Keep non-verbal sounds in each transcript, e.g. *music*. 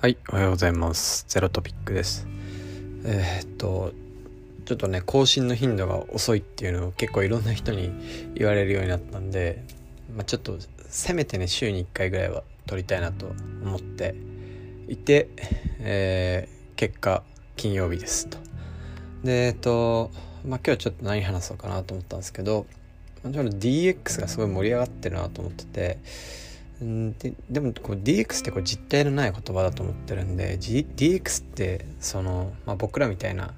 はい、おはようございます。ゼロトピックです。えーっと、ちょっとね、更新の頻度が遅いっていうのを結構いろんな人に言われるようになったんで、まあ、ちょっとせめてね、週に1回ぐらいは撮りたいなと思っていて、えー結果、金曜日ですと。で、えっと、まあ、今日はちょっと何話そうかなと思ったんですけど、あちょっと DX がすごい盛り上がってるなと思ってて、んででもこう DX ってこう実体のない言葉だと思ってるんで、G、DX ってその、まあ、僕らみたいな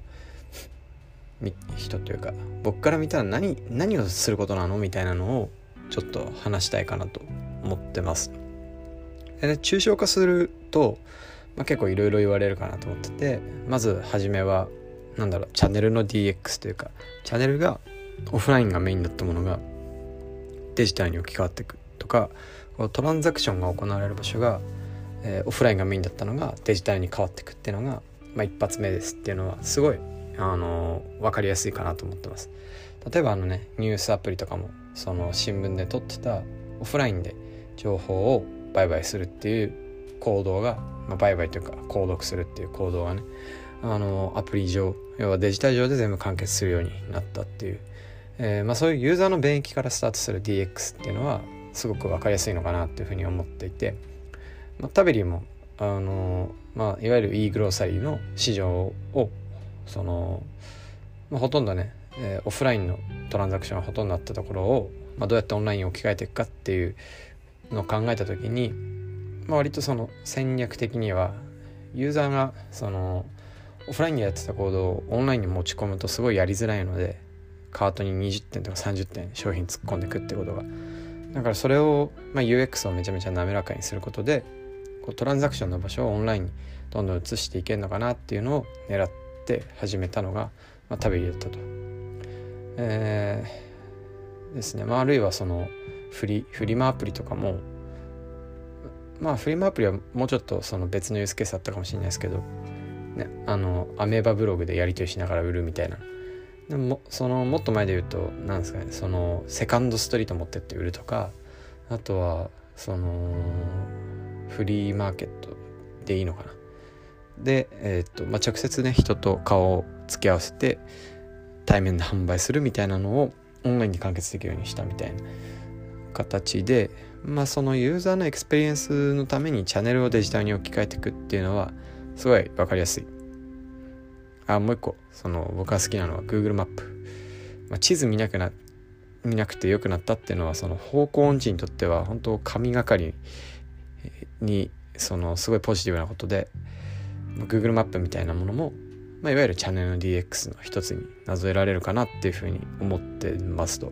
人というか僕から見たら何何をすることなのみたいなのをちょっと話したいかなと思ってます。で抽象化すると、まあ、結構いろいろ言われるかなと思っててまず初めはなんだろうチャンネルの DX というかチャンネルがオフラインがメインだったものがデジタルに置き換わっていくとかトランザクションが行われる場所が、えーオフラインがメインだったのがデジタルに変わっていくっていうのが、まあ、一発目ですっていうのはすごい、あのー分かりやすいかなと思ってます。例えばあのねニュースアプリとかもその新聞で撮ってたオフラインで情報を売買するっていう行動が、まあ、売買というか購読するっていう行動がねあのアプリ上要はデジタル上で全部完結するようになったっていう、えーまあ、そういうユーザーの便益からスタートする DX っていうのはすごく分かりやすいのかなっていうふうに思っていて、まあ、タベリーもあの、まあ、いわゆる e グローサリーの市場をその、まあ、ほとんどね、えーオフラインのトランザクションがほとんどあったところを、まあ、どうやってオンラインに置き換えていくかっていうのを考えた時に、まあ、割とその戦略的にはユーザーがそのオフラインでやってた行動をオンラインに持ち込むとすごいやりづらいのでカートに20点とか30点商品突っ込んでいくってことがだからそれを、まあ、UX をめちゃめちゃ滑らかにすることでこうトランザクションの場所をオンラインにどんどん移していけるのかなっていうのを狙って始めたのが、まあ、タベリだったと。えーですね、まあ、あるいはそのフリフリマアプリとかもまあフリマアプリはもうちょっとその別のユースケースあったかもしれないですけど、ね、あのアメーバブログでやり取りしながら売るみたいなでもそのもっと前で言うとなんですかねそのセカンドストリート持ってって売るとかあとはそのフリーマーケットでいいのかなで、えーっとまあ、直接ね人と顔を付き合わせて対面で販売するみたいなのをオンラインに完結できるようにしたみたいな形で、まあ、そのユーザーのエクスペリエンスのためにチャンネルをデジタルに置き換えていくっていうのはすごい分かりやすい。あもう一個。その僕が好きなのは Google マップ、まあ、地図見なくな見なくてよくなったっていうのはその方向音痴にとっては本当神がかりにそのすごいポジティブなことで、まあ Google マップみたいなものも、まあ、いわゆるチャンネルの DX の一つになぞえられるかなっていうふうに思ってますと。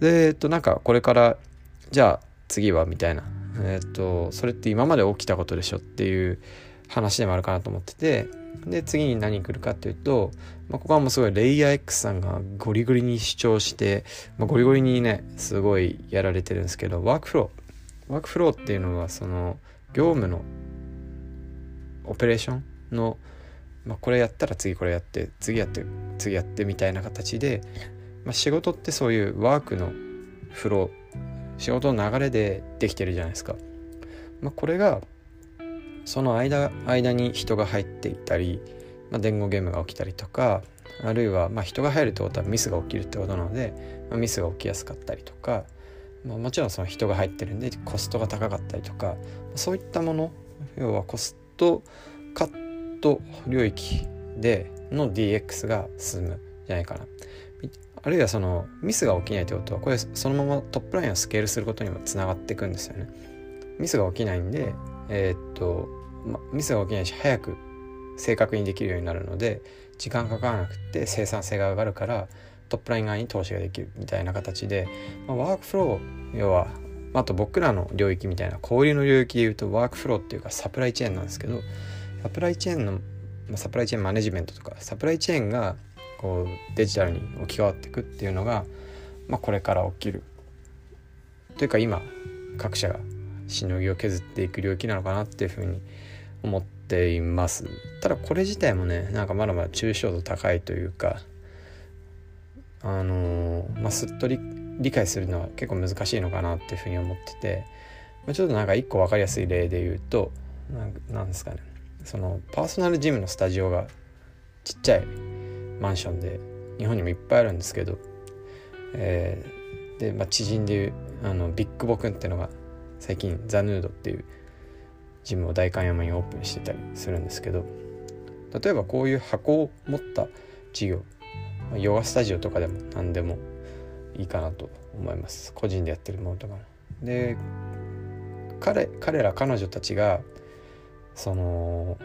でえっとなんかこれからじゃあ次はみたいな。えっとそれって今まで起きたことでしょっていう話でもあるかなと思っててで次に何来るかっていうと、まあ、ここはもうすごいレイヤー X さんがゴリゴリに主張して、まあ、ゴリゴリにねすごいやられてるんですけどワークフローワークフローっていうのはその業務のオペレーションの、まあ、これやったら次これやって次やって次やってみたいな形で、まあ、仕事ってそういうワークのフロー仕事の流れでできてるじゃないですか。まあ、これがその間間に人が入っていたり、まあ、伝言ゲームが起きたりとかあるいはまあ人が入るってことはミスが起きるってことなので、まあ、ミスが起きやすかったりとか、まあ、もちろんその人が入ってるんでコストが高かったりとかそういったもの要はコストカット領域での DX が進むじゃないかな。あるいはそのミスが起きないということはこれそのままトップラインをスケールすることにもつながっていくんですよね。ミスが起きないんで、えーっと、ま、ミスが起きないし早く正確にできるようになるので時間かからなくて生産性が上がるからトップライン側に投資ができるみたいな形で、まあ、ワークフロー要はあと僕らの領域みたいな小売りの領域でいうとワークフローっていうかサプライチェーンなんですけどサプライチェーンのサプライチェーンマネジメントとかサプライチェーンがこうデジタルに置き換わっていくっていうのが、まあ、これから起きる。というか今各社がしのぎを削っていく領域なのかなっていうふうに思っています。ただこれ自体もねなんかまだまだ抽象度高いというかあのーまあ、すっと理解するのは結構難しいのかなっていうふうに思ってて、まあ、ちょっとなんか一個分かりやすい例で言うとなんですかね。そのパーソナルジムのスタジオがちっちゃいマンションで日本にもいっぱいあるんですけど、えー、で、まあ、知人でいうあのビッグボくんっていうのが最近ザ・ヌードっていうジムを代官山にオープンしてたりするんですけど例えばこういう箱を持った事業ヨガスタジオとかでも何でもいいかなと思います。個人でやってるものとかも。で彼彼ら彼女たちがその、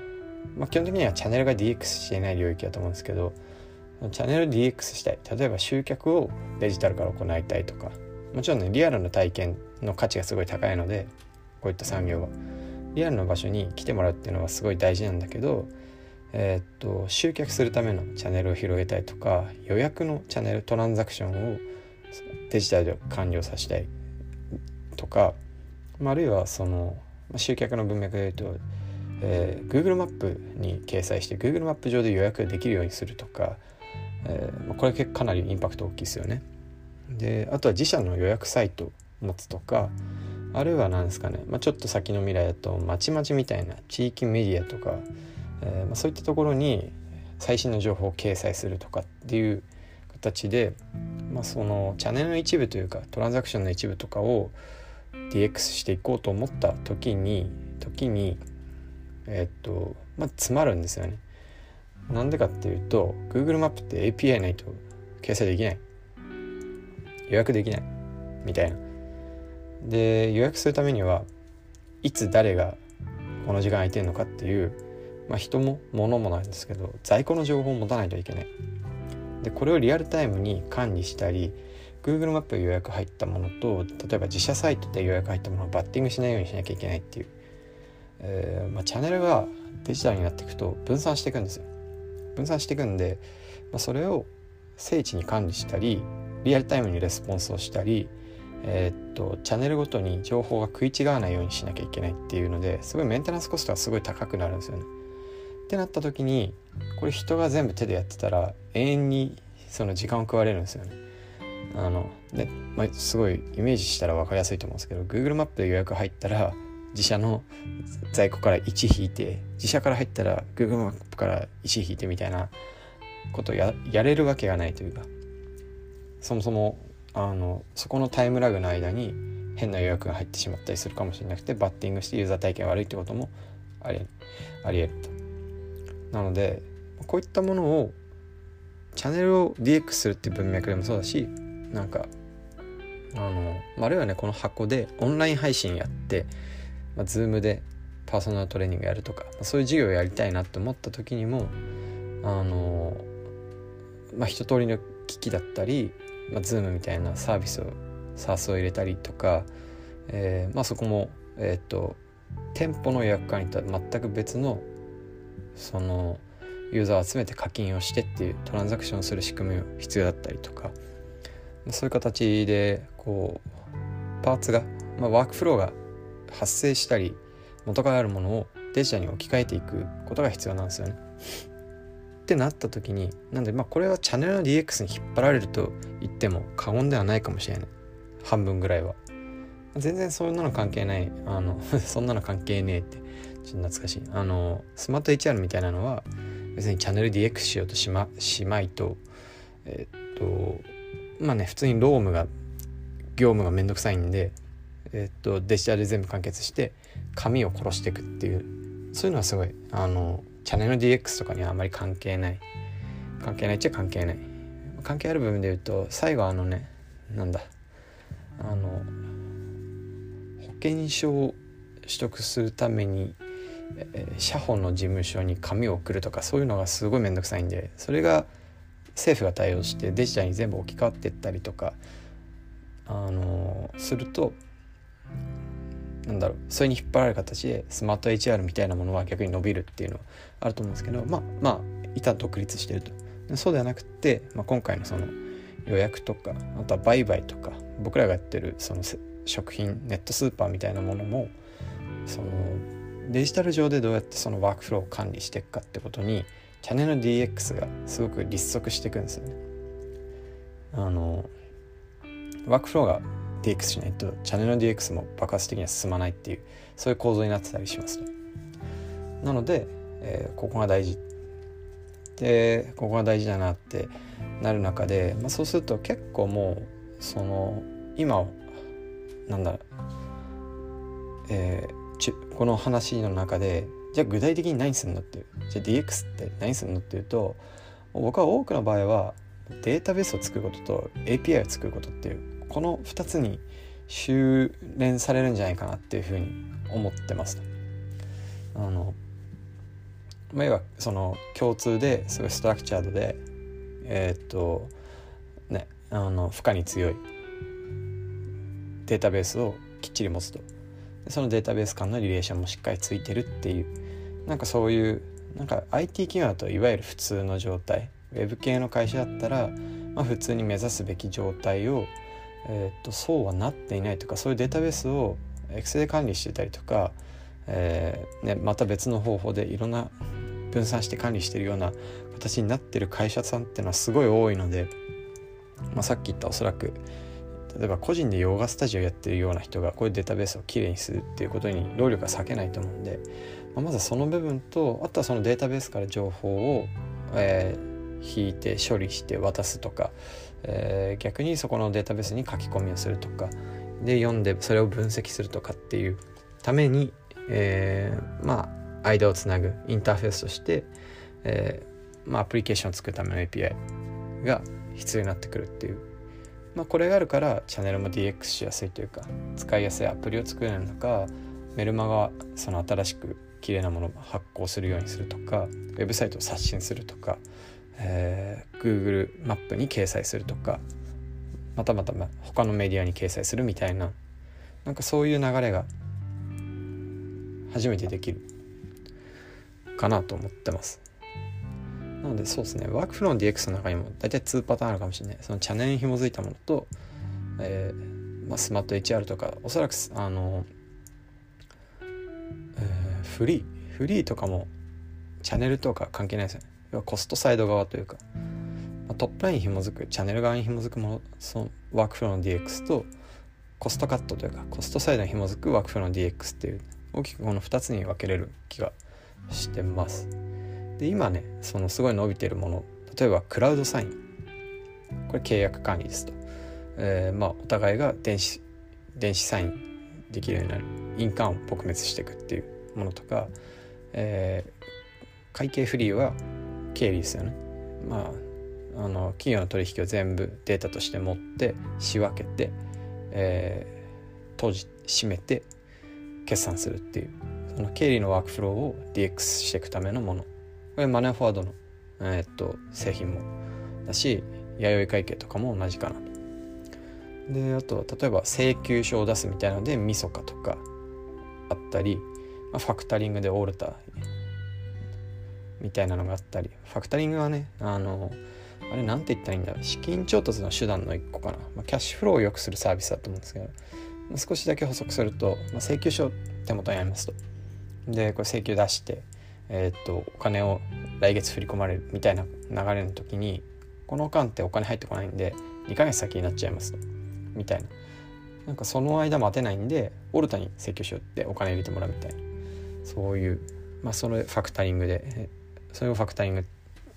まあ、基本的にはチャンネルが DX していない領域だと思うんですけどチャンネル DX したい。例えば集客をデジタルから行いたいとか。もちろんねリアルの体験の価値がすごい高いのでこういった産業は。リアルの場所に来てもらうっていうのはすごい大事なんだけどえー、っと集客するためのチャンネルを広げたいとか予約のチャンネルトランザクションをデジタルで完了させたいとか、まあ、あるいはその集客の文脈で言うと、えー、Google マップに掲載して Google マップ上で予約できるようにするとか、えー、これ結構かなりインパクト大きいですよね。であとは自社の予約サイトを持つとかあるいは何ですかね、まあ、ちょっと先の未来だとまちまちみたいな地域メディアとか、えー、まあ、そういったところに最新の情報を掲載するとかっていう形で、まあ、そのチャンネルの一部というかトランザクションの一部とかを DX していこうと思った時に時にえっとまあ詰まるんですよね。なんでかっていうと Google マップって API ないと掲載できない予約できないみたいな。で予約するためにはいつ誰がこの時間空いてるのかっていう、まあ、人も物もなんですけど在庫の情報を持たないといけない。でこれをリアルタイムに管理したり Google マップ予約入ったものと例えば自社サイトで予約入ったものをバッティングしないようにしなきゃいけないっていう、えーまあ、チャンネルがデジタルになっていくと分散していくんですよ分散していくんで、まあ、それを精緻に管理したりリアルタイムにレスポンスをしたりえー、っとチャンネルごとに情報が食い違わないようにしなきゃいけないっていうのですごいメンテナンスコストがすごい高くなるんですよね。ってなった時にこれ人が全部手でやってたら永遠にその時間を食われるんですよね。あので、まあ、すごいイメージしたら分かりやすいと思うんですけど Google マップで予約入ったら自社の在庫から1引いて自社から入ったら Google マップから1引いてみたいなことをややれるわけがないというかそもそもあのそこのタイムラグの間に変な予約が入ってしまったりするかもしれなくてバッティングしてユーザー体験悪いってこともありありえると。なのでこういったものをチャンネルを DX するっていう文脈でもそうだしなんかあのあるいはねこの箱でオンライン配信やって、まあ、Zoom でパーソナルトレーニングやるとか、まあ、そういう授業をやりたいなって思った時にもあのまあ一通りの機器だったり、まあ、Zoom みたいなサービスを SARS を入れたりとか、えーまあ、そこも、えっ、ー、と店舗の予約管理とは全く別のそのユーザーを集めて課金をしてっていうトランザクションする仕組みが必要だったりとかそういう形でこうパーツが、まあ、ワークフローが発生したり元からあるものをデジタルに置き換えていくことが必要なんですよね。ってなった時になんでまあこれはチャンネルの DX に引っ張られると言っても過言ではないかもしれない。半分ぐらいは。全然そんなの関係ない。あの *laughs* そんなの関係ねえって。ちょっと懐かしい。あのスマート HR みたいなのは別にチャンネル DX しようとしましまいとえっとまあね普通にロームが業務がめんどくさいんでえっとデジタルで全部完結して紙を殺していくっていう。そういうのはすごいあのチャネル DX とかにはあまり関係ない。関係ないっちゃ関係ない。関係ある部分で言うと最後あのねなんだ。あの保険証を取得するために社保の事務所に紙を送るとかそういうのがすごい面倒くさいんでそれが政府が対応してデジタルに全部置き換わってったりとかあのするとなんだろうそれに引っ張られる形でスマート HR みたいなものは逆に伸びるっていうのはあると思うんですけどまあまあ板独立してるとそうではなくて、まあ、今回のその予約とかあとは売買とか僕らがやってるその食品ネットスーパーみたいなものもそのデジタル上でどうやってそのワークフローを管理していくかってことにチャネル DX がすごく立足していくんですよね。あのワークフローが DX しないとチャンネル DX も爆発的には進まないっていうそういう構造になってたりしますと。なので、えー、ここが大事でここが大事だなってなる中で、まあ、そうすると結構もうその今なんだろえー、ちこの話の中でじゃあ具体的に何するのっていうじゃあ DX って何するのっていうと僕は多くの場合はデータベースを作ることと API を作ることっていうこの2つに修練されるんじゃないかなっていうふうに思ってますあのまあ、要はその共通ですごいストラクチャードでえー、っとねあの負荷に強いデータベースをきっちり持つと。そのデータベース間のリレーションもしっかりついてるっていうなんかそういうなんか IT 企業だといわゆる普通の状態。ウェブ系の会社だったら、まあ、普通に目指すべき状態を、えー、とそうはなっていないとかそういうデータベースを Excel で管理してたりとか、えーね、また別の方法でいろんな分散して管理してるような形になってる会社さんっていうのはすごい多いので、まあ、さっき言ったおそらく例えば個人でヨガスタジオやってるような人がこういうデータベースをきれいにするっていうことに労力は避けないと思うんで、まあ、まずはその部分とあとはそのデータベースから情報を、えー、引いて処理して渡すとか、えー、逆にそこのデータベースに書き込みをするとかで読んでそれを分析するとかっていうために、えー、まあ間をつなぐインターフェースとして、えーまあ、アプリケーションを作るための API が必要になってくるっていう。まあ、これがあるからチャンネルも DX しやすいというか使いやすいアプリを作るのかメルマガその新しく綺麗なものを発行するようにするとかウェブサイトを刷新するとか、えー、Google マップに掲載するとかまたまた他のメディアに掲載するみたいななんかそういう流れが初めてできるかなと思ってます。なのでそうですねワークフローの DX の中にも大体2パターンあるかもしれないそのチャネルに紐づいたものと、えーまあ、スマート HR とかおそらくあの、えー、フリーフリーとかもチャンネルとか関係ないですよね要はコストサイド側というか、まあ、トップラインに紐づくチャンネル側に紐づくものそのワークフローの DX とコストカットというかコストサイドに紐づくワークフローの DX っていう大きくこの2つに分けれる気がしてます。で今ねそのすごい伸びてるもの例えばクラウドサインこれ契約管理ですと、えー、まあお互いが電子電子サインできるようになる印鑑を撲滅していくっていうものとか、えー、会計フリーは経理ですよねまああの企業の取引を全部データとして持って仕分けて、えー、閉じ閉めて決算するっていうその経理のワークフローを DX していくためのものこれマネーフォワードの、えー、っと製品もだし弥生会計とかも同じかな。であと例えば請求書を出すみたいなのでみそかとかあったり、まあ、ファクタリングでオールターみたいなのがあったりファクタリングはねあのあれなんて言ったらいいんだ資金調達の手段の一個かな、まあ、キャッシュフローを良くするサービスだと思うんですけど、まあ、少しだけ補足すると、まあ、請求書手元にありますと。でこれ請求出してえー、っとお金を来月振り込まれるみたいな流れの時にこの間ってお金入ってこないんで2ヶ月先になっちゃいますと。みたいな。なんかその間待てないんでオルタに請求しようってお金入れてもらうみたいな。そういうまあそれファクタリングでそれをファクタリングっ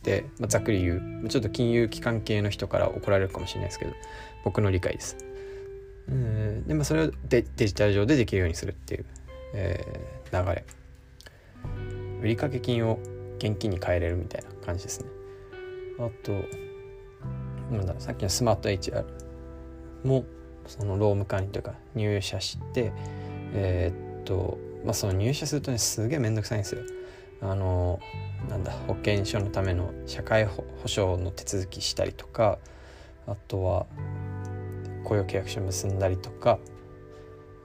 て、まあ、ざっくり言うちょっと金融機関系の人から怒られるかもしれないですけど僕の理解です。うんでまあそれをデデジタル上でできるようにするっていう、えー、流れ。売掛金を現金に変えれるみたいな感じですね。あとなんだろさっきのスマート HR もその労務管理というか入社してえー、っとまあその入社するとねすげえめんどくさいんですよ。あのなんだ保険証のための社会保障の手続きしたりとかあとは雇用契約書結んだりとか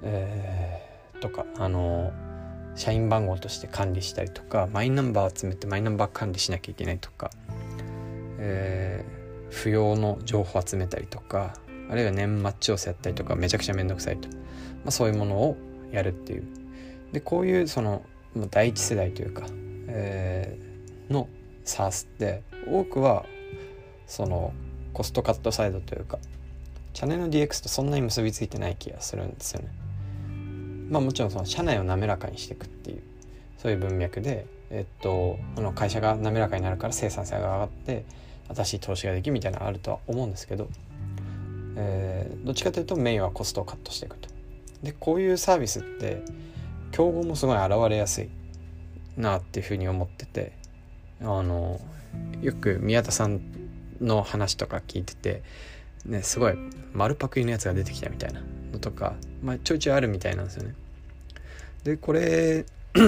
えー、とかあの社員番号として管理したりとかマイナンバー集めてマイナンバー管理しなきゃいけないとか、えー、不要の情報集めたりとかあるいは年末調整やったりとかめちゃくちゃめんどくさいと、まあ、そういうものをやるっていう。でこういうその第一世代というか、えー、の SARS って多くはそのコストカットサイドというかチャネルの DX とそんなに結びついてない気がするんですよね。まあもちろんその社内を滑らかにしていくっていうそういう文脈で、えっと、この会社が滑らかになるから生産性が上がって新しい投資ができるみたいなのあるとは思うんですけど、えー、どっちかというとメインはコストをカットしていくと。でこういうサービスって競合もすごい現れやすいなっていうふうに思っててあのよく宮田さんの話とか聞いてて、ね、すごい丸パクリのやつが出てきたみたいなのとか、まあ、ちょいちょいあるみたいなんですよね。でこれ *clears throat*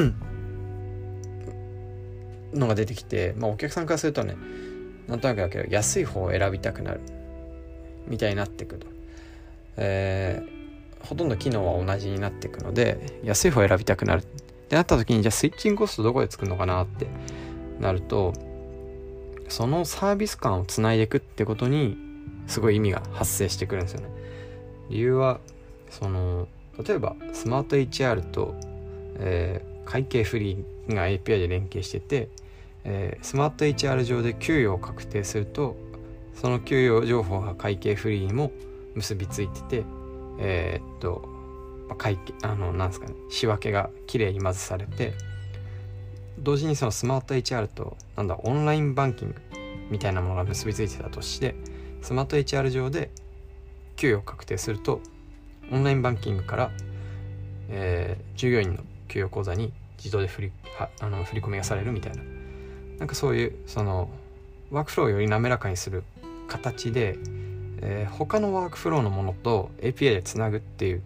のが出てきて、まあ、お客さんからするとねなんとなくだけど安い方を選びたくなるみたいになってくると、えー、ほとんど機能は同じになっていくので安い方を選びたくなるってなった時にじゃあスイッチングコストどこで作るのかなってなるとそのサービス感をつないでいくってことにすごい意味が発生してくるんですよね。理由はその例えばスマート HR と、えー、会計フリーが API で連携しててえー、スマート HR 上で給与を確定するとその給与情報が会計フリーにも結びついててえー、っと会計あのなんですかね仕分けがきれいにまずされて同時にそのスマート HR となんだオンラインバンキングみたいなものが結びついてたとしてスマート HR 上で給与を確定するとオンラインバンキングから、えー、従業員の給与口座に自動で振りはあの振り込みがされるみたいな。なんかそういうそのワークフローをより滑らかにする形で、えー、他のワークフローのものと API でつなぐっていう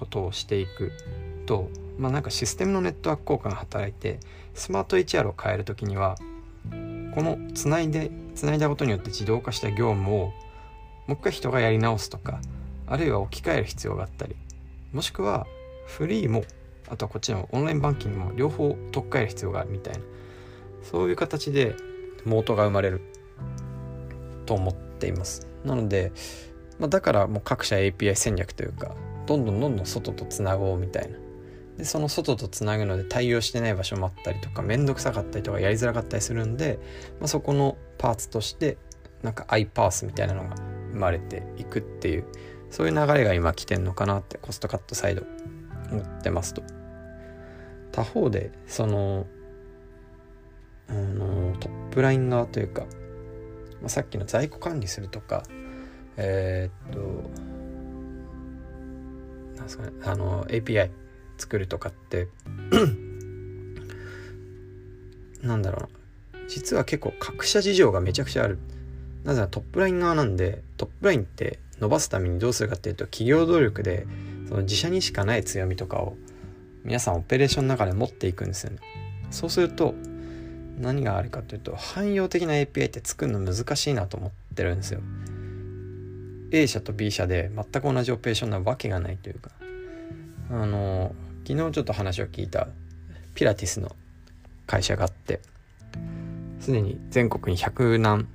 ことをしていくとまあなんかシステムのネットワーク効果が働いてスマート HR を変える時にはこのつないでつないだことによって自動化した業務をもう一回人がやり直すとかあるいは置き換える必要があったりもしくはフリーもあとはこっちのオンラインバンキングも両方取っ換える必要があるみたいなそういう形でモートが生まれる。と思っています。なので、まあ、だからもう各社 API 戦略というかどんどんどんどん外とつなごうみたいな。でその外とつなぐので対応してない場所もあったりとか面倒くさかったりとかやりづらかったりするんで、まあ、そこのパーツとしてなんか iPaaS みたいなのが生まれていくっていうそういう流れが今来てんのかなってコストカットサイド思ってますと。他方でそのあのトップライン側というか、まあ、さっきの在庫管理するとかえー、っとなんですかねあの API 作るとかって *clears throat* なんだろうな。実は結構各社事情がめちゃくちゃある。なぜならトップライン側なんでトップラインって伸ばすためにどうするかっていうと企業努力でその自社にしかない強みとかを皆さんオペレーションの中で持っていくんですよね。そうすると何があるかというと汎用的な API って作るの難しいなと思ってるんですよ。A 社と B 社で全く同じオペレーションなわけがないというかあの昨日ちょっと話を聞いたピラティスの会社があってすでに全国に100何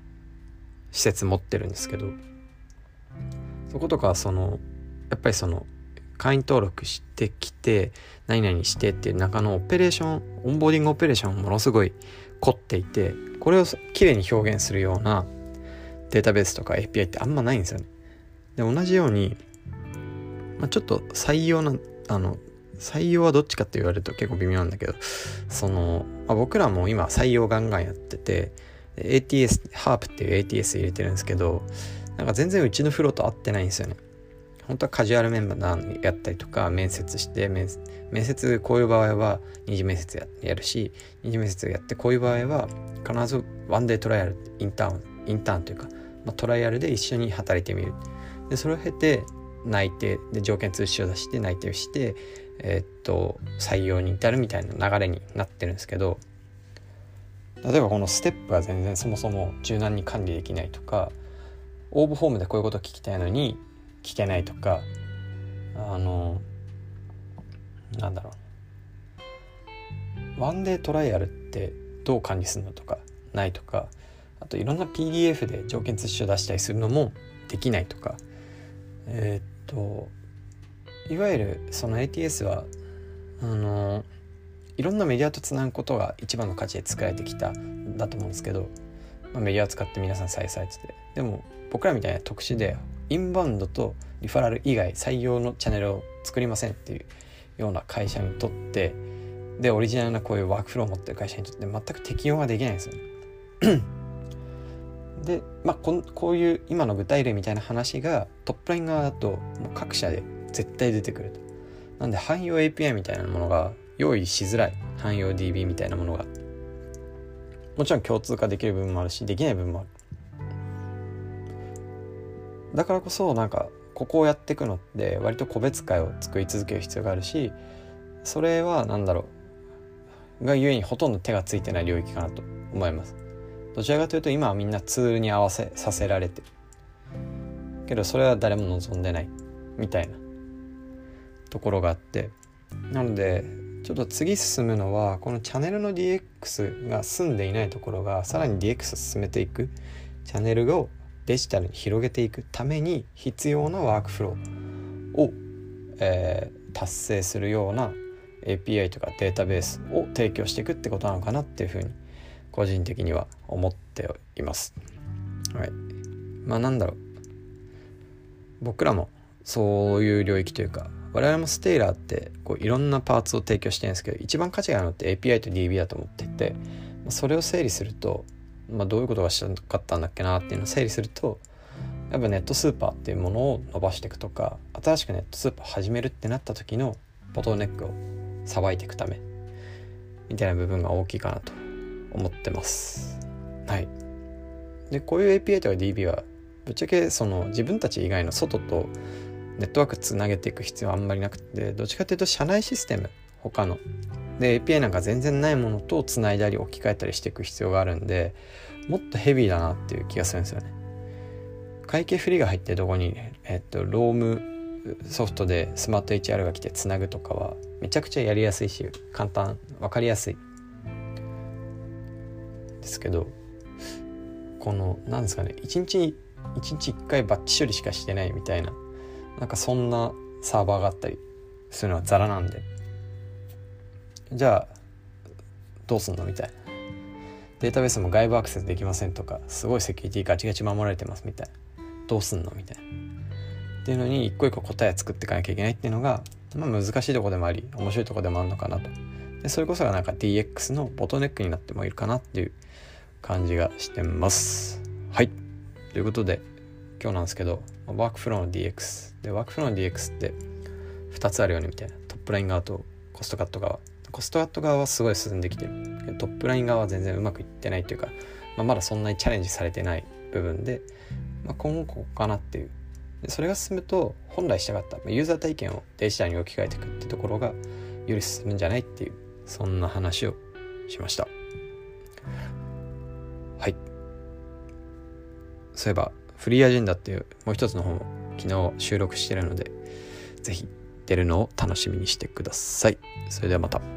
施設持ってるんですけどそことかそのやっぱりその会員登録してきて何々してっていう中のオペレーションオンボーディングオペレーションものすごい凝っていてこれをきれいに表現するようなデータベースとか API ってあんまないんですよね。で同じように、まあ、ちょっと採用なあの採用はどっちかって言われると結構微妙なんだけどその、まあ、僕らも今採用ガンガンやってて ATS ハープっていう ATS 入れてるんですけどなんか全然うちのフローと合ってないんですよね。本当はカジュアルメンバーやったりとか面接して面接こういう場合は二次面接ややるし二次面接やってこういう場合は必ずワンデートライアルインターンインターンというか、まあ、トライアルで一緒に働いてみるでそれを経て内定。で条件通知を出して内定をしてえー、っと採用に至るみたいな流れになってるんですけど例えばこのステップが全然そもそも柔軟に管理できないとか応募フォームでこういうこと聞きたいのに聞けないとかあのなんだろう。ワンデートライアルってどう管理するのとかないとかあといろんな PDF で条件通知書出したりするのもできないとかえー、っといわゆるその ATS はあのいろんなメディアとつなぐことが一番の価値で作られてきたんだと思うんですけど、まあ、メディアを使って皆さん再生されててでも僕らみたいな特殊でインバウンドとリファラル以外採用のチャンネルを作りませんっていうような会社にとってでオリジナルなこういうワークフローを持ってる会社にとって全く適用ができないんですよね。で、まあ、ここういう今の具体例みたいな話がトップライン側だともう各社で絶対出てくると。なんで汎用 API みたいなものが用意しづらい。汎用 DB みたいなものが。もちろん共通化できる部分もあるしできない部分もある。だからこそなんかここをやっていくのって割と個別会を作り続ける必要があるしそれは何だろう。がゆえにほとんど手がついてない領域かなと思います。どちらかというと今はみんなツールに合わせさせられてるけどそれは誰も望んでないみたいなところがあってなのでちょっと次進むのはこのチャンネルの DX が済んでいないところがさらに DX を進めていくチャンネルをデジタルに広げていくために必要なワークフローを、えー、達成するような API とかデータベースを提供していくってことなのかなっていうふうに個人的には思っています。はい、まあなんだろう。僕らもそういう領域というか我々もステイラーってこういろんなパーツを提供してるんですけど一番価値があるのって API と DB だと思っていてそれを整理するとまあ、どういうことがしたかったんだっけなっていうのを整理するとやっぱネットスーパーっていうものを伸ばしていくとか新しくネットスーパー始めるってなった時のボトルネックをさばいていくためみたいな部分が大きいかなと。思ってます。はい。でこういう API とか DB はぶっちゃけその自分たち以外の外とネットワークつなげていく必要はあんまりなくてどっちかというと社内システム他ので API なんか全然ないものとつないだり置き換えたりしていく必要があるんでもっとヘビーだなっていう気がするんですよね会計フリーが入ってるとこに、えっと、ロームソフトでスマート HR が来てつなぐとかはめちゃくちゃやりやすいし簡単分かりやすいですけどこのなんですかね一日一日一回バッチ処理しかしてないみたいななんかそんなサーバーがあったりするのはザラなんで。じゃあどうすんのみたいな。データベースも外部アクセスできませんとかすごいセキュリティガチガチ守られてますみたいな。どうすんのみたいな。っていうのに一個一個答え作っていかなきゃいけないっていうのが、まあ、難しいとこでもあり面白いとこでもあるのかなと。でそれこそがなんか DX のボトネックになってもいるかなっていう感じがしてます。はい。ということで今日なんですけどワークフローの DX でワークフローの DX って2つあるよねみたいな。トップライン側とコストカット側。コストカット側はすごい進んできてる。トップライン側は全然うまくいってないというか、まあ、まだそんなにチャレンジされてない部分で、まあ、今後ここかなっていう。でそれが進むと本来したかったユーザー体験をデジタルに置き換えていくってところがより進むんじゃないっていうそんな話をしました。そういえばフリーアジェンダっていうもう一つの本を昨日収録してるのでぜひ出るのを楽しみにしてください。それではまた。